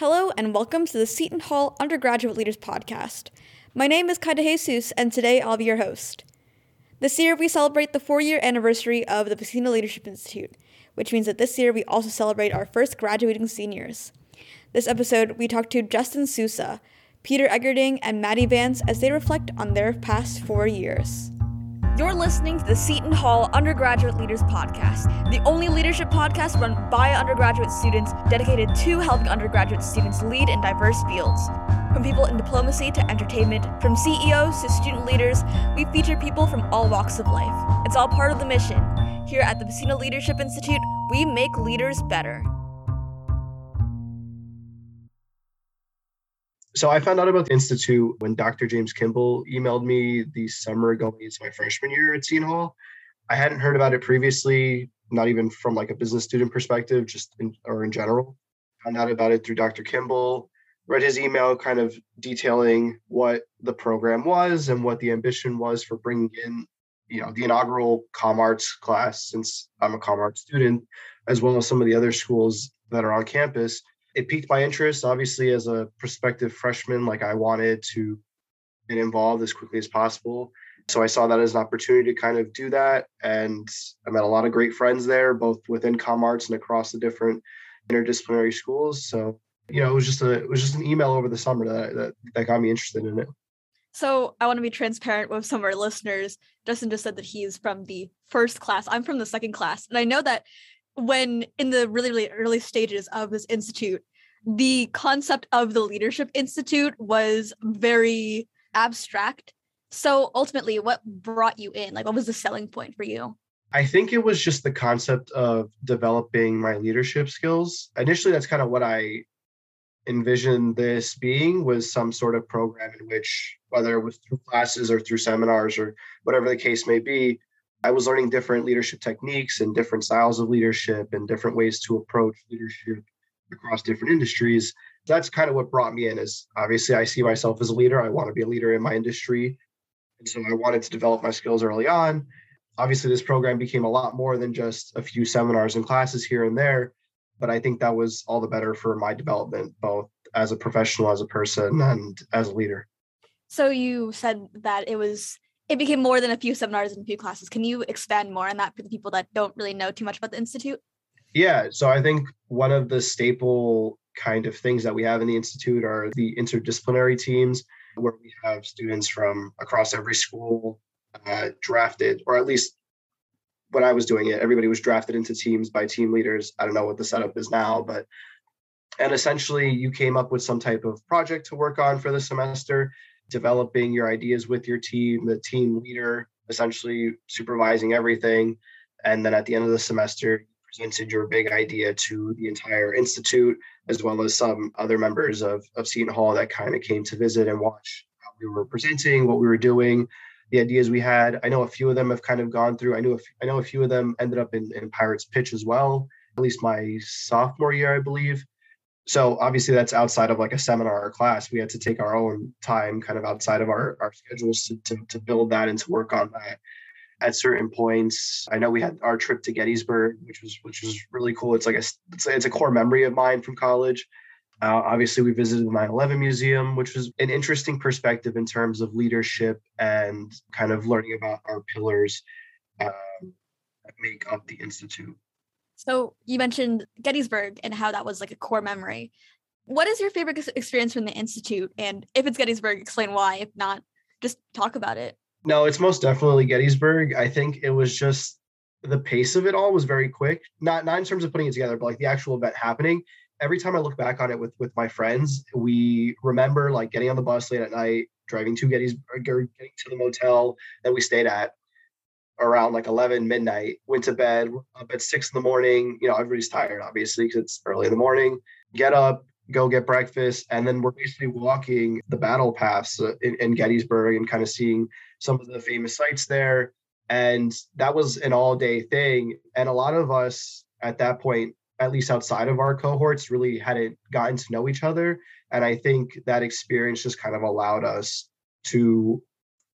Hello, and welcome to the Seton Hall Undergraduate Leaders Podcast. My name is Kaida Jesus, and today I'll be your host. This year, we celebrate the four year anniversary of the Buccino Leadership Institute, which means that this year we also celebrate our first graduating seniors. This episode, we talk to Justin Sousa, Peter Eggerding, and Maddie Vance as they reflect on their past four years. You're listening to the Seton Hall Undergraduate Leaders Podcast, the only leadership podcast run by undergraduate students dedicated to helping undergraduate students lead in diverse fields. From people in diplomacy to entertainment, from CEOs to student leaders, we feature people from all walks of life. It's all part of the mission. Here at the Buccino Leadership Institute, we make leaders better. So I found out about the Institute when Dr. James Kimball emailed me the summer going into my freshman year at Seton Hall. I hadn't heard about it previously, not even from like a business student perspective, just in, or in general. Found out about it through Dr. Kimball, read his email kind of detailing what the program was and what the ambition was for bringing in, you know, the inaugural Com Arts class, since I'm a Com Arts student, as well as some of the other schools that are on campus it piqued my interest. Obviously, as a prospective freshman, like I wanted to get involved as quickly as possible. So I saw that as an opportunity to kind of do that. And I met a lot of great friends there, both within Com Arts and across the different interdisciplinary schools. So, you know, it was just a it was just an email over the summer that that, that got me interested in it. So I want to be transparent with some of our listeners. Justin just said that he's from the first class. I'm from the second class. And I know that when in the really, really early stages of this institute, the concept of the leadership institute was very abstract. So ultimately, what brought you in? Like, what was the selling point for you? I think it was just the concept of developing my leadership skills. Initially, that's kind of what I envisioned this being was some sort of program in which, whether it was through classes or through seminars or whatever the case may be, I was learning different leadership techniques and different styles of leadership and different ways to approach leadership across different industries. That's kind of what brought me in is obviously I see myself as a leader. I want to be a leader in my industry. And so I wanted to develop my skills early on. Obviously, this program became a lot more than just a few seminars and classes here and there. But I think that was all the better for my development, both as a professional, as a person, and as a leader. So you said that it was it became more than a few seminars and a few classes. Can you expand more on that for the people that don't really know too much about the institute? Yeah, so I think one of the staple kind of things that we have in the institute are the interdisciplinary teams, where we have students from across every school uh, drafted, or at least when I was doing it, everybody was drafted into teams by team leaders. I don't know what the setup is now, but and essentially you came up with some type of project to work on for the semester developing your ideas with your team, the team leader essentially supervising everything. And then at the end of the semester, you presented your big idea to the entire institute, as well as some other members of, of Seton Hall that kind of came to visit and watch how we were presenting, what we were doing, the ideas we had. I know a few of them have kind of gone through. I knew a few, I know a few of them ended up in, in Pirates Pitch as well, at least my sophomore year, I believe so obviously that's outside of like a seminar or class. We had to take our own time kind of outside of our, our schedules to, to, to build that and to work on that at certain points. I know we had our trip to gettysburg which was which was really cool. It's like a it's a, it's a core memory of mine from college. Uh, obviously we visited the 9-11 museum which was an interesting perspective in terms of leadership and kind of learning about our pillars um, that make up the institute so you mentioned Gettysburg and how that was like a core memory. What is your favorite experience from the institute? And if it's Gettysburg, explain why. If not, just talk about it. No, it's most definitely Gettysburg. I think it was just the pace of it all was very quick. Not not in terms of putting it together, but like the actual event happening. Every time I look back on it with with my friends, we remember like getting on the bus late at night, driving to Gettysburg, getting to the motel that we stayed at, around like 11 midnight went to bed up at six in the morning. You know everybody's tired obviously because it's early in the morning. Get up go get breakfast and then we're basically walking the battle paths uh, in, in gettysburg and kind of seeing some of the famous sites there. And that was an all day thing. And a lot of us at that point at least outside of our cohorts really hadn't gotten to know each other. And i think that experience just kind of allowed us to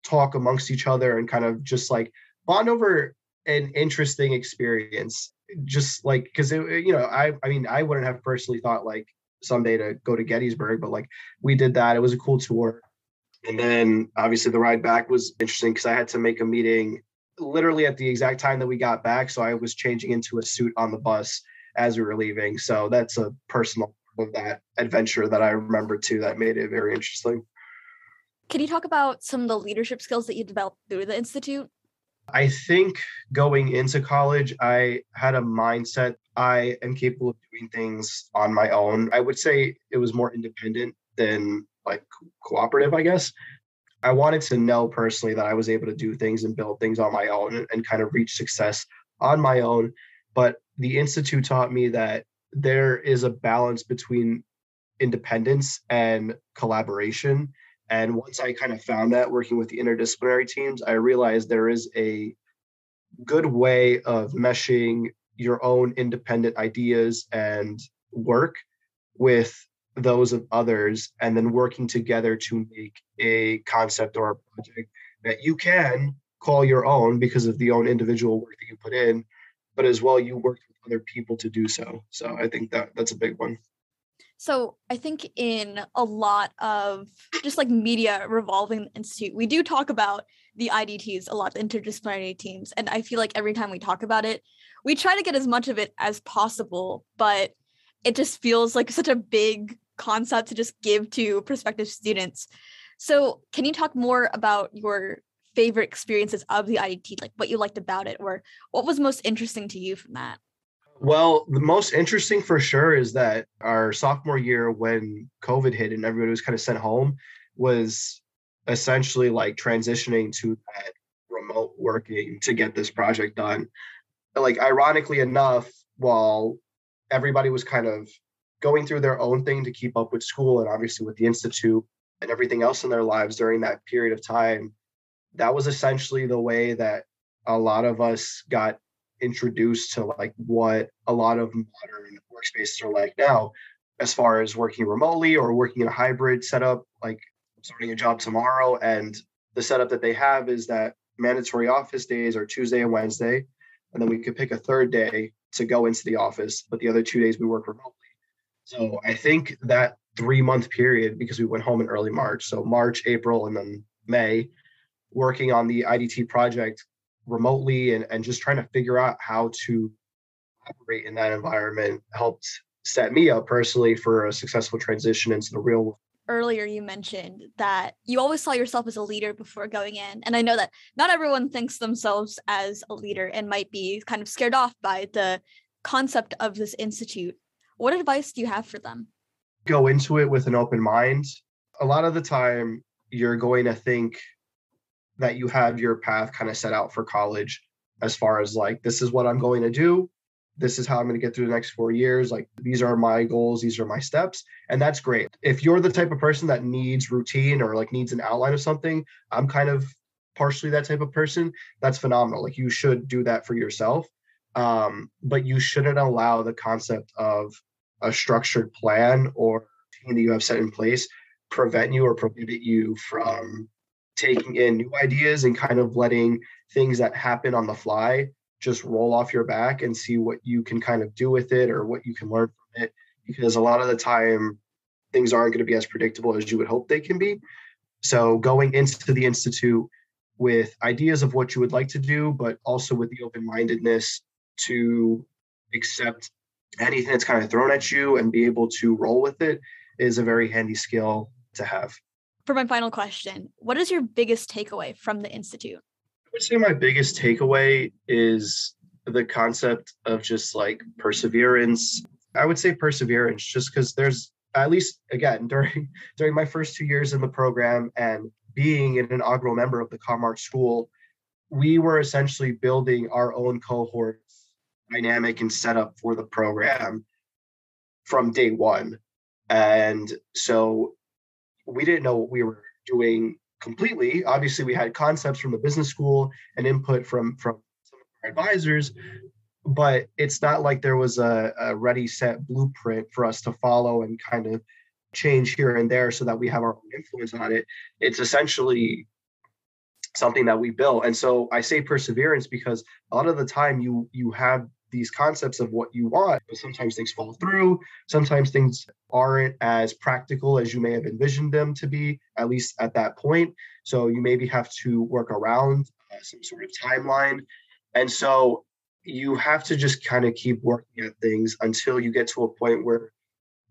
talk amongst each other and kind of just like bond over an interesting experience just like because you know i i mean i wouldn't have personally thought like someday to go to Gettysburg, but like we did that. It was a cool tour. And then obviously the ride back was interesting because I had to make a meeting literally at the exact time that we got back. So I was changing into a suit on the bus as we were leaving. So that's a personal of that adventure that I remember too that made it very interesting. Can you talk about some of the leadership skills that you developed through the Institute? I think going into college, I had a mindset I am capable of doing things on my own. I would say it was more independent than like cooperative, I guess. I wanted to know personally that I was able to do things and build things on my own and kind of reach success on my own. But the Institute taught me that there is a balance between independence and collaboration. And once I kind of found that working with the interdisciplinary teams, I realized there is a good way of meshing your own independent ideas and work with those of others and then working together to make a concept or a project that you can call your own because of the own individual work that you put in but as well you worked with other people to do so. So i think that that's a big one so i think in a lot of just like media revolving institute we do talk about the idts a lot the interdisciplinary teams and i feel like every time we talk about it we try to get as much of it as possible but it just feels like such a big concept to just give to prospective students. So, can you talk more about your favorite experiences of the IDT, like what you liked about it, or what was most interesting to you from that? Well, the most interesting for sure is that our sophomore year, when COVID hit and everybody was kind of sent home, was essentially like transitioning to that remote working to get this project done. Like, ironically enough, while everybody was kind of going through their own thing to keep up with school and obviously with the institute and everything else in their lives during that period of time that was essentially the way that a lot of us got introduced to like what a lot of modern workspaces are like now as far as working remotely or working in a hybrid setup like starting a job tomorrow and the setup that they have is that mandatory office days are tuesday and wednesday and then we could pick a third day to go into the office but the other two days we work remotely. So I think that three month period, because we went home in early March, so March, April, and then May, working on the IDT project remotely and, and just trying to figure out how to operate in that environment helped set me up personally for a successful transition into the real world. Earlier, you mentioned that you always saw yourself as a leader before going in. And I know that not everyone thinks themselves as a leader and might be kind of scared off by the concept of this institute. What advice do you have for them? Go into it with an open mind. A lot of the time, you're going to think that you have your path kind of set out for college as far as like, this is what I'm going to do. This is how I'm going to get through the next four years. Like, these are my goals. These are my steps. And that's great. If you're the type of person that needs routine or like needs an outline of something, I'm kind of partially that type of person. That's phenomenal. Like, you should do that for yourself. Um, but you shouldn't allow the concept of a structured plan or that you have set in place prevent you or prohibit you from taking in new ideas and kind of letting things that happen on the fly just roll off your back and see what you can kind of do with it or what you can learn from it because a lot of the time things aren't going to be as predictable as you would hope they can be so going into the institute with ideas of what you would like to do but also with the open-mindedness to accept anything that's kind of thrown at you and be able to roll with it is a very handy skill to have. For my final question, what is your biggest takeaway from the Institute? I would say my biggest takeaway is the concept of just like perseverance. I would say perseverance just because there's at least again during during my first two years in the program and being an inaugural member of the Com Arts school, we were essentially building our own cohort dynamic and setup for the program from day one. And so we didn't know what we were doing completely. Obviously, we had concepts from the business school and input from from some of our advisors, but it's not like there was a, a ready set blueprint for us to follow and kind of change here and there so that we have our own influence on it. It's essentially something that we built and so i say perseverance because a lot of the time you you have these concepts of what you want, but sometimes things fall through. Sometimes things aren't as practical as you may have envisioned them to be, at least at that point. So you maybe have to work around uh, some sort of timeline. And so you have to just kind of keep working at things until you get to a point where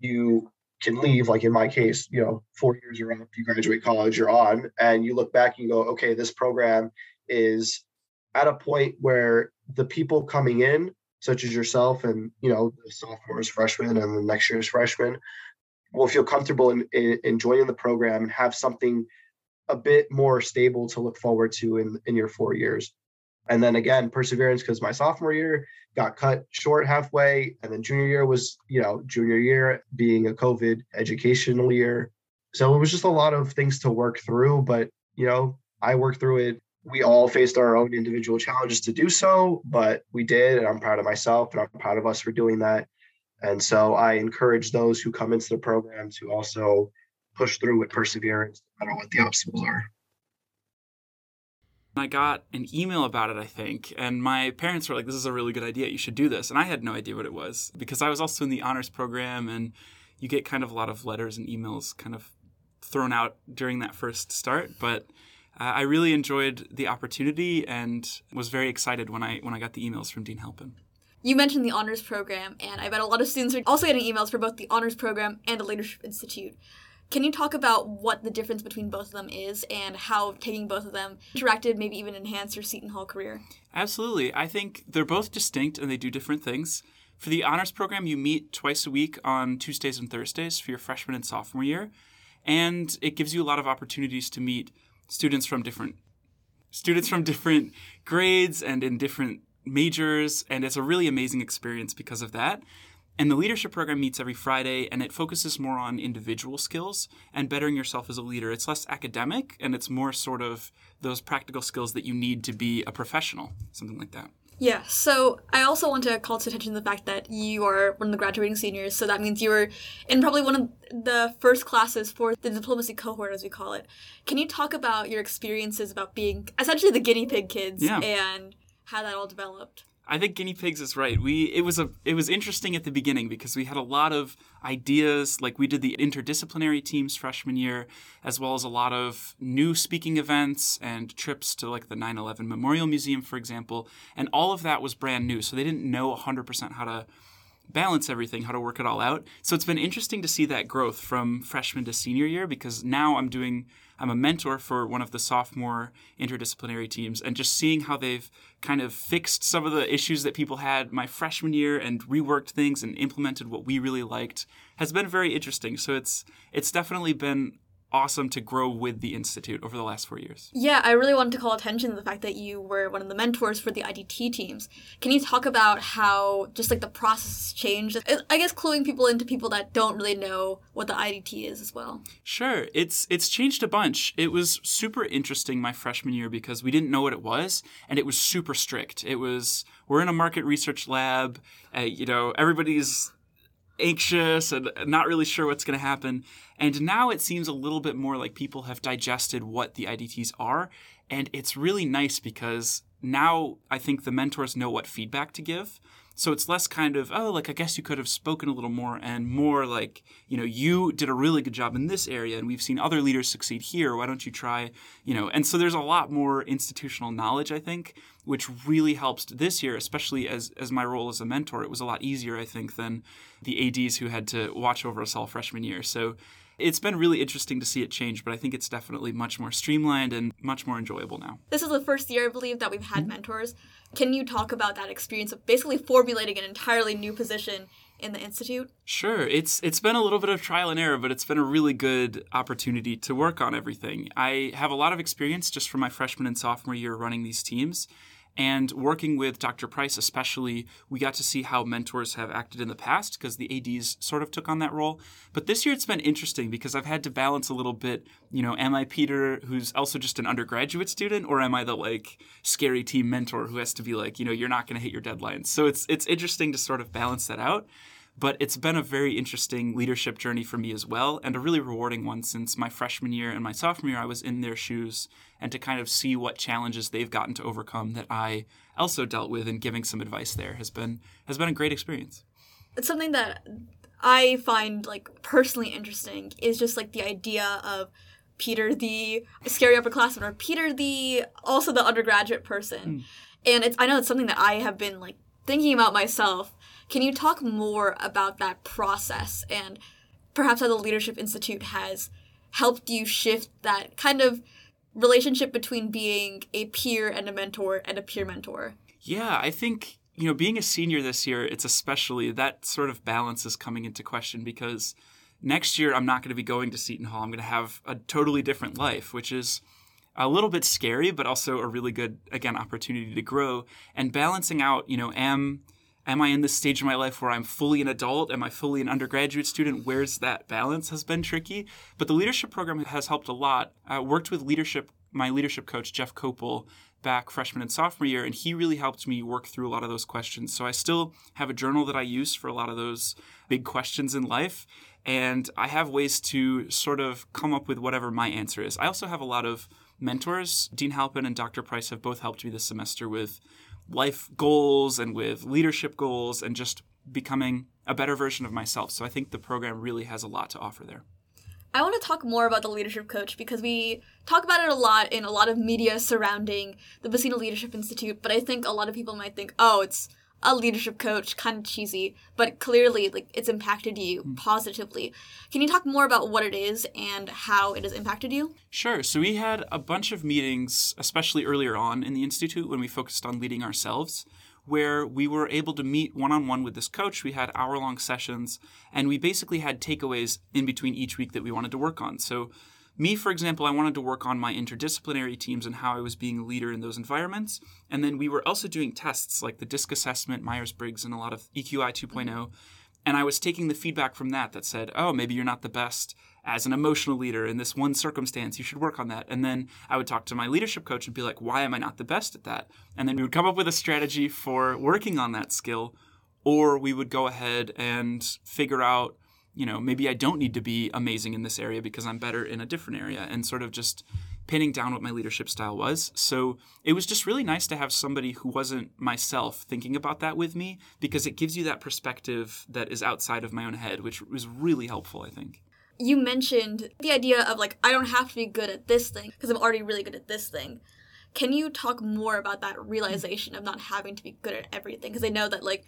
you can leave like in my case you know four years you're up you graduate college you're on and you look back and you go okay this program is at a point where the people coming in such as yourself and you know the sophomores freshmen and the next year's freshmen will feel comfortable in, in, in joining the program and have something a bit more stable to look forward to in in your four years and then again, perseverance because my sophomore year got cut short halfway. And then junior year was, you know, junior year being a COVID educational year. So it was just a lot of things to work through. But, you know, I worked through it. We all faced our own individual challenges to do so, but we did. And I'm proud of myself and I'm proud of us for doing that. And so I encourage those who come into the program to also push through with perseverance, no matter what the obstacles are. I got an email about it, I think, and my parents were like, This is a really good idea. You should do this. And I had no idea what it was because I was also in the honors program, and you get kind of a lot of letters and emails kind of thrown out during that first start. But uh, I really enjoyed the opportunity and was very excited when I when I got the emails from Dean Halpin. You mentioned the honors program, and I bet a lot of students are also getting emails for both the honors program and the Leadership Institute. Can you talk about what the difference between both of them is and how taking both of them interacted, maybe even enhanced your Seton Hall career? Absolutely. I think they're both distinct and they do different things. For the honors program, you meet twice a week on Tuesdays and Thursdays for your freshman and sophomore year, and it gives you a lot of opportunities to meet students from different students from different grades and in different majors, and it's a really amazing experience because of that. And the leadership program meets every Friday and it focuses more on individual skills and bettering yourself as a leader. It's less academic and it's more sort of those practical skills that you need to be a professional, something like that. Yeah, so I also want to call to attention the fact that you are one of the graduating seniors, so that means you were in probably one of the first classes for the diplomacy cohort, as we call it. Can you talk about your experiences about being essentially the guinea pig kids yeah. and how that all developed? I think guinea pigs is right. We it was a it was interesting at the beginning because we had a lot of ideas. Like we did the interdisciplinary teams freshman year, as well as a lot of new speaking events and trips to like the 9/11 Memorial Museum, for example. And all of that was brand new, so they didn't know 100% how to balance everything, how to work it all out. So it's been interesting to see that growth from freshman to senior year because now I'm doing I'm a mentor for one of the sophomore interdisciplinary teams, and just seeing how they've kind of fixed some of the issues that people had my freshman year and reworked things and implemented what we really liked has been very interesting. So it's it's definitely been awesome to grow with the institute over the last four years. Yeah, I really wanted to call attention to the fact that you were one of the mentors for the IDT teams. Can you talk about how just like the process changed? I guess cluing people into people that don't really know what the IDT is as well. Sure, it's it's changed a bunch. It was super interesting my freshman year because we didn't know what it was, and it was super strict. It was we're in a market research lab. Uh, you know, everybody's anxious and not really sure what's going to happen. And now it seems a little bit more like people have digested what the IDTs are. And it's really nice because now I think the mentors know what feedback to give. So it's less kind of, oh, like, I guess you could have spoken a little more, and more like, you know, you did a really good job in this area, and we've seen other leaders succeed here. Why don't you try, you know? And so there's a lot more institutional knowledge, I think, which really helps this year, especially as, as my role as a mentor. It was a lot easier, I think, than the ADs who had to watch over us all freshman year. So it's been really interesting to see it change, but I think it's definitely much more streamlined and much more enjoyable now. This is the first year, I believe, that we've had mm-hmm. mentors. Can you talk about that experience of basically formulating an entirely new position in the institute? Sure. It's it's been a little bit of trial and error, but it's been a really good opportunity to work on everything. I have a lot of experience just from my freshman and sophomore year running these teams. And working with Dr. Price, especially, we got to see how mentors have acted in the past because the ADs sort of took on that role. But this year it's been interesting because I've had to balance a little bit, you know, am I Peter, who's also just an undergraduate student, or am I the like scary team mentor who has to be like, you know, you're not going to hit your deadlines? So it's it's interesting to sort of balance that out. But it's been a very interesting leadership journey for me as well, and a really rewarding one since my freshman year and my sophomore year, I was in their shoes, and to kind of see what challenges they've gotten to overcome that I also dealt with, and giving some advice there has been has been a great experience. It's something that I find like personally interesting is just like the idea of Peter the scary upperclassman or Peter the also the undergraduate person. Mm. And it's I know it's something that I have been like thinking about myself. Can you talk more about that process and perhaps how the Leadership Institute has helped you shift that kind of relationship between being a peer and a mentor and a peer mentor? Yeah, I think you know, being a senior this year, it's especially that sort of balance is coming into question because next year I'm not going to be going to Seton Hall. I'm going to have a totally different life, which is a little bit scary, but also a really good, again, opportunity to grow and balancing out, you know, am am I in this stage of my life where I'm fully an adult? Am I fully an undergraduate student? Where's that balance has been tricky. But the leadership program has helped a lot. I worked with leadership, my leadership coach, Jeff Kopel, back freshman and sophomore year, and he really helped me work through a lot of those questions. So I still have a journal that I use for a lot of those big questions in life. And I have ways to sort of come up with whatever my answer is. I also have a lot of mentors. Dean Halpin and Dr. Price have both helped me this semester with life goals and with leadership goals and just becoming a better version of myself. So I think the program really has a lot to offer there. I want to talk more about the leadership coach because we talk about it a lot in a lot of media surrounding the Buccino Leadership Institute, but I think a lot of people might think, "Oh, it's a leadership coach, kind of cheesy, but clearly like it's impacted you mm. positively. Can you talk more about what it is and how it has impacted you? Sure. So we had a bunch of meetings, especially earlier on in the institute when we focused on leading ourselves, where we were able to meet one-on-one with this coach. We had hour-long sessions and we basically had takeaways in between each week that we wanted to work on. So me, for example, I wanted to work on my interdisciplinary teams and how I was being a leader in those environments. And then we were also doing tests like the DISC assessment, Myers Briggs, and a lot of EQI 2.0. Mm-hmm. And I was taking the feedback from that that said, oh, maybe you're not the best as an emotional leader in this one circumstance. You should work on that. And then I would talk to my leadership coach and be like, why am I not the best at that? And then we would come up with a strategy for working on that skill. Or we would go ahead and figure out you know, maybe I don't need to be amazing in this area because I'm better in a different area and sort of just pinning down what my leadership style was. So it was just really nice to have somebody who wasn't myself thinking about that with me because it gives you that perspective that is outside of my own head, which was really helpful, I think. You mentioned the idea of like, I don't have to be good at this thing because I'm already really good at this thing. Can you talk more about that realization of not having to be good at everything? Because I know that like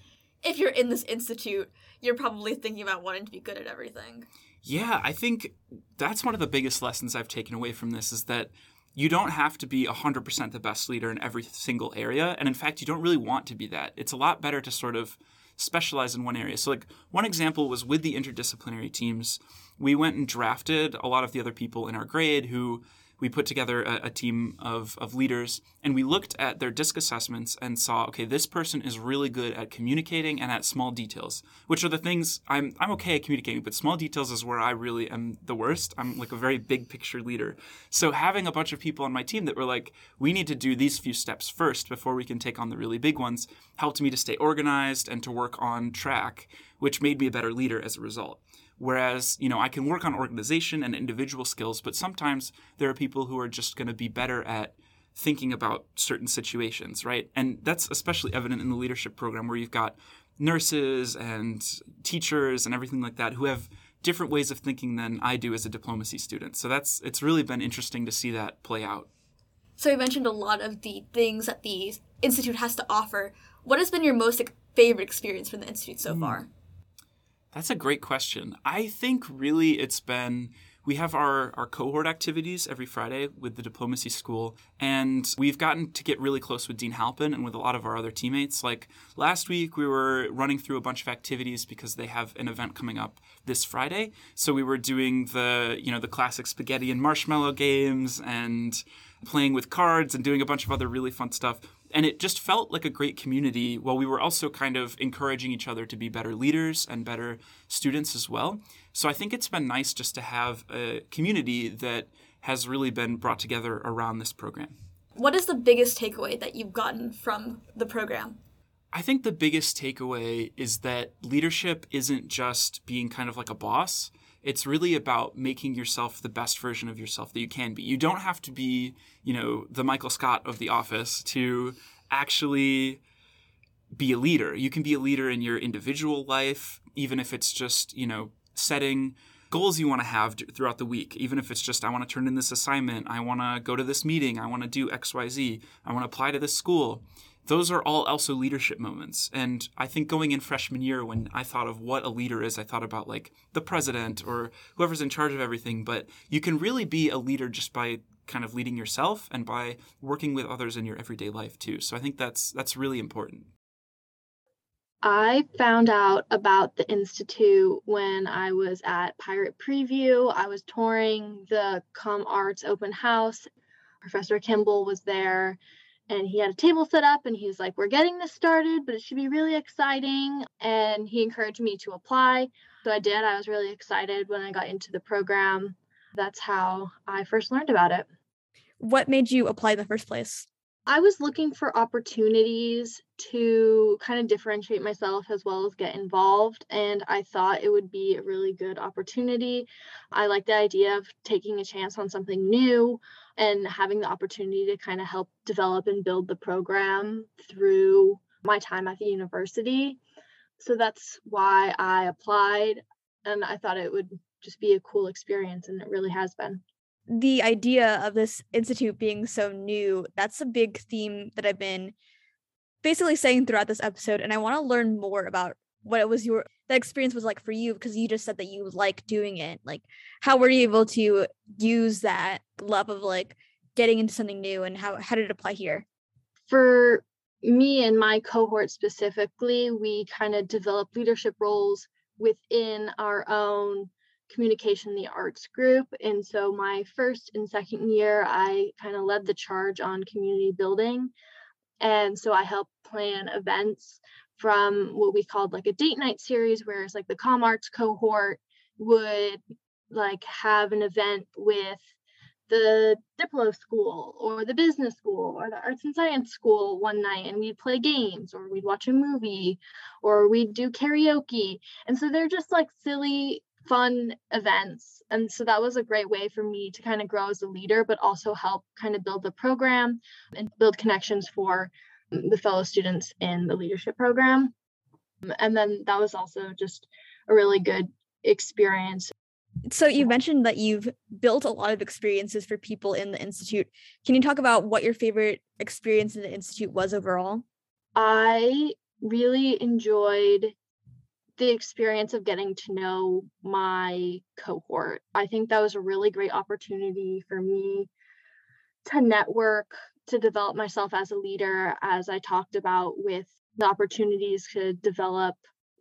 if you're in this institute, you're probably thinking about wanting to be good at everything. Yeah, I think that's one of the biggest lessons I've taken away from this is that you don't have to be 100% the best leader in every single area. And in fact, you don't really want to be that. It's a lot better to sort of specialize in one area. So, like, one example was with the interdisciplinary teams, we went and drafted a lot of the other people in our grade who we put together a, a, team of, of leaders and we looked at their disc assessments and saw okay this person is really good at communicating and at small details which are the things i'm, I'm okay at communicating but small details is where i really am the worst. I'm like a very big picture leader. So having a bunch of people on my team that were like we need to do these few steps first before we can take on the really big ones helped me to stay organized and to work on track which made me a better leader as a result Whereas, you know, I can work on organization and individual skills, but sometimes there are people who are just going to be better at thinking about certain situations, right? And that's especially evident in the leadership program where you've got nurses and teachers and everything like that who have different ways of thinking than I do as a diplomacy student. So that's it's really been interesting to see that play out. So you mentioned a lot of the things that the institute has to offer. What has been your most favorite experience from the institute so mm. far? That's a great question. I think really it's been we have our, our cohort activities every Friday with the diplomacy school, and we've gotten to get really close with Dean Halpin and with a lot of our other teammates. Like last week, we were running through a bunch of activities because they have an event coming up this Friday. So we were doing the you know the classic spaghetti and marshmallow games and playing with cards and doing a bunch of other really fun stuff and it just felt like a great community while we were also kind of encouraging each other to be better leaders and better students as well. So I think it's been nice just to have a community that has really been brought together around this program. What is the biggest takeaway that you've gotten from the program? I think the biggest takeaway is that leadership isn't just being kind of like a boss. It's really about making yourself the best version of yourself that you can be. You don't have to be, you know, the Michael Scott of the office to actually be a leader. You can be a leader in your individual life, even if it's just, you know, setting goals you want to have throughout the week, even if it's just, I want to turn in this assignment, I want to go to this meeting, I want to do XYZ, I want to apply to this school. Those are all also leadership moments. And I think going in freshman year, when I thought of what a leader is, I thought about like the president or whoever's in charge of everything. But you can really be a leader just by kind of leading yourself and by working with others in your everyday life too. So I think that's that's really important. I found out about the Institute when I was at Pirate Preview. I was touring the Com Arts open house. Professor Kimball was there and he had a table set up and he's like, We're getting this started, but it should be really exciting. And he encouraged me to apply. So I did. I was really excited when I got into the program. That's how I first learned about it. What made you apply in the first place? I was looking for opportunities to kind of differentiate myself as well as get involved. And I thought it would be a really good opportunity. I like the idea of taking a chance on something new and having the opportunity to kind of help develop and build the program through my time at the university. So that's why I applied. And I thought it would just be a cool experience. And it really has been the idea of this institute being so new, that's a big theme that I've been basically saying throughout this episode. And I want to learn more about what it was your the experience was like for you because you just said that you like doing it. Like how were you able to use that love of like getting into something new and how how did it apply here? For me and my cohort specifically, we kind of developed leadership roles within our own communication the arts group and so my first and second year i kind of led the charge on community building and so i helped plan events from what we called like a date night series where it's like the com arts cohort would like have an event with the Diplo school or the business school or the arts and science school one night and we'd play games or we'd watch a movie or we'd do karaoke. And so they're just like silly fun events. And so that was a great way for me to kind of grow as a leader, but also help kind of build the program and build connections for the fellow students in the leadership program. And then that was also just a really good experience. So you mentioned that you've built a lot of experiences for people in the institute. Can you talk about what your favorite experience in the institute was overall? I really enjoyed the experience of getting to know my cohort. I think that was a really great opportunity for me to network, to develop myself as a leader, as I talked about with the opportunities to develop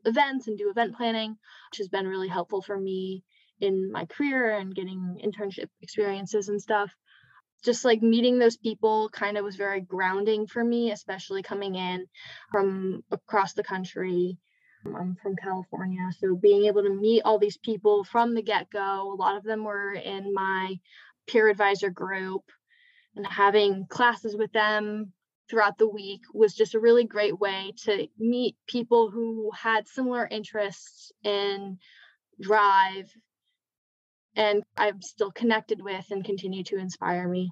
events and do event planning, which has been really helpful for me in my career and getting internship experiences and stuff. Just like meeting those people kind of was very grounding for me, especially coming in from across the country I'm from California. So being able to meet all these people from the get go, a lot of them were in my peer advisor group, and having classes with them throughout the week was just a really great way to meet people who had similar interests in drive and I'm still connected with and continue to inspire me.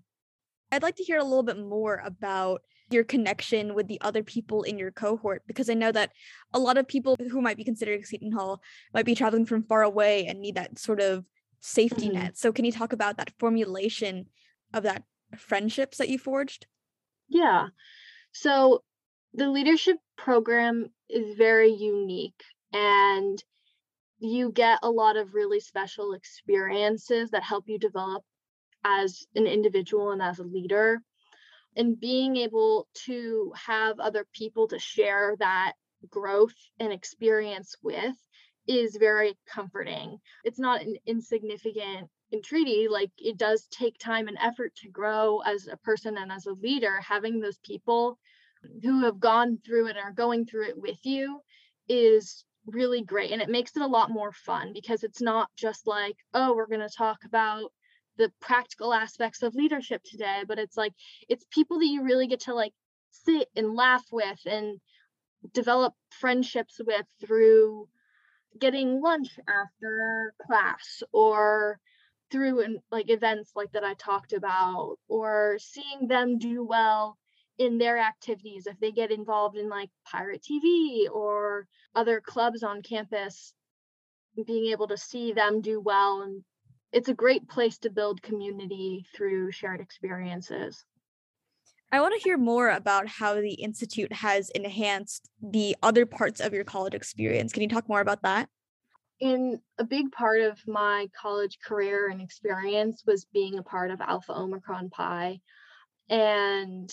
I'd like to hear a little bit more about your connection with the other people in your cohort because I know that a lot of people who might be considered Seton Hall might be traveling from far away and need that sort of safety mm-hmm. net. So can you talk about that formulation of that friendships that you forged? Yeah. So the leadership program is very unique and you get a lot of really special experiences that help you develop as an individual and as a leader and being able to have other people to share that growth and experience with is very comforting. It's not an insignificant entreaty. Like it does take time and effort to grow as a person and as a leader. Having those people who have gone through it and are going through it with you is really great. And it makes it a lot more fun because it's not just like, oh, we're going to talk about the practical aspects of leadership today but it's like it's people that you really get to like sit and laugh with and develop friendships with through getting lunch after class or through and like events like that I talked about or seeing them do well in their activities if they get involved in like pirate TV or other clubs on campus being able to see them do well and it's a great place to build community through shared experiences. I want to hear more about how the Institute has enhanced the other parts of your college experience. Can you talk more about that? In a big part of my college career and experience was being a part of Alpha Omicron Pi. And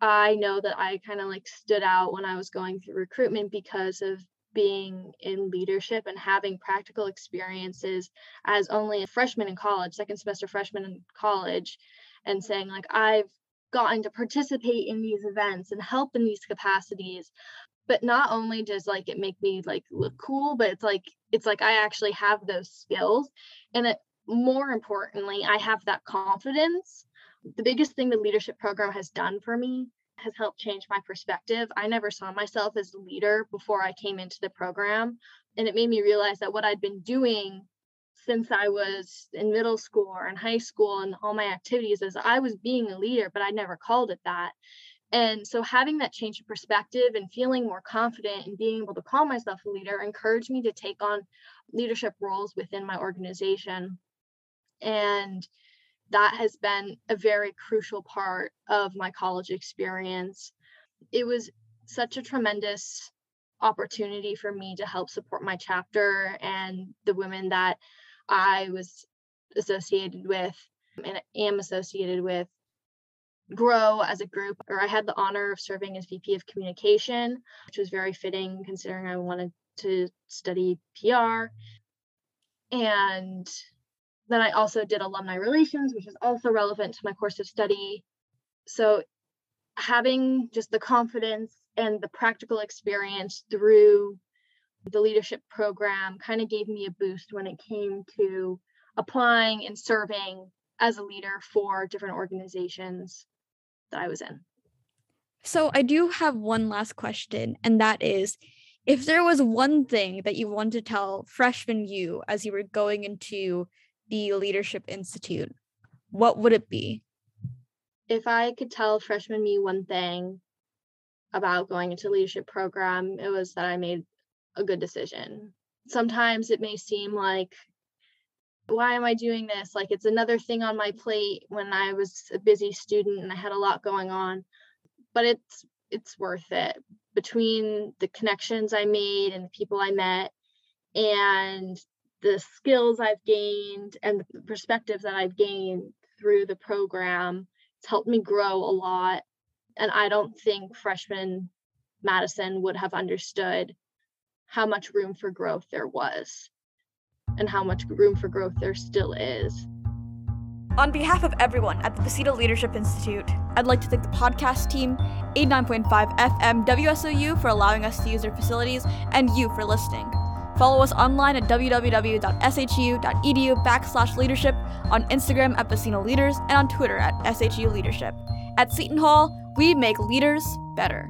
I know that I kind of like stood out when I was going through recruitment because of being in leadership and having practical experiences as only a freshman in college, second semester freshman in college, and saying, like, I've gotten to participate in these events and help in these capacities. But not only does like it make me like look cool but it's like it's like i actually have those skills and it, more importantly i have that confidence. The biggest thing the leadership program has done for me has helped change my perspective i never saw myself as a leader before i came into the program and it made me realize that what i'd been doing since I was in middle school or in high school and all my activities is I was being a leader, but I never called it that. And so having that change of perspective and feeling more confident and being able to call myself a leader encouraged me to take on leadership roles within my organization. And that has been a very crucial part of my college experience. It was such a tremendous opportunity for me to help support my chapter and the women that I was associated with and am associated with grow as a group or i had the honor of serving as vp of communication which was very fitting considering i wanted to study pr and then i also did alumni relations which is also relevant to my course of study so having just the confidence and the practical experience through the leadership program kind of gave me a boost when it came to applying and serving as a leader for different organizations that I was in. So, I do have one last question, and that is if there was one thing that you wanted to tell freshman you as you were going into the Leadership Institute, what would it be? If I could tell freshman me one thing about going into leadership program, it was that I made a good decision. Sometimes it may seem like, why am I doing this? Like it's another thing on my plate when I was a busy student and I had a lot going on. But it's it's worth it between the connections I made and the people I met and the skills I've gained and the perspectives that I've gained through the program. It's helped me grow a lot. And I don't think freshman Madison would have understood how much room for growth there was and how much room for growth there still is. On behalf of everyone at the Buccino Leadership Institute, I'd like to thank the podcast team, 89.5 FM WSOU for allowing us to use their facilities, and you for listening. Follow us online at www.shu.edu backslash leadership, on Instagram at Buccino Leaders, and on Twitter at SHU Leadership. At Seton Hall, we make leaders better.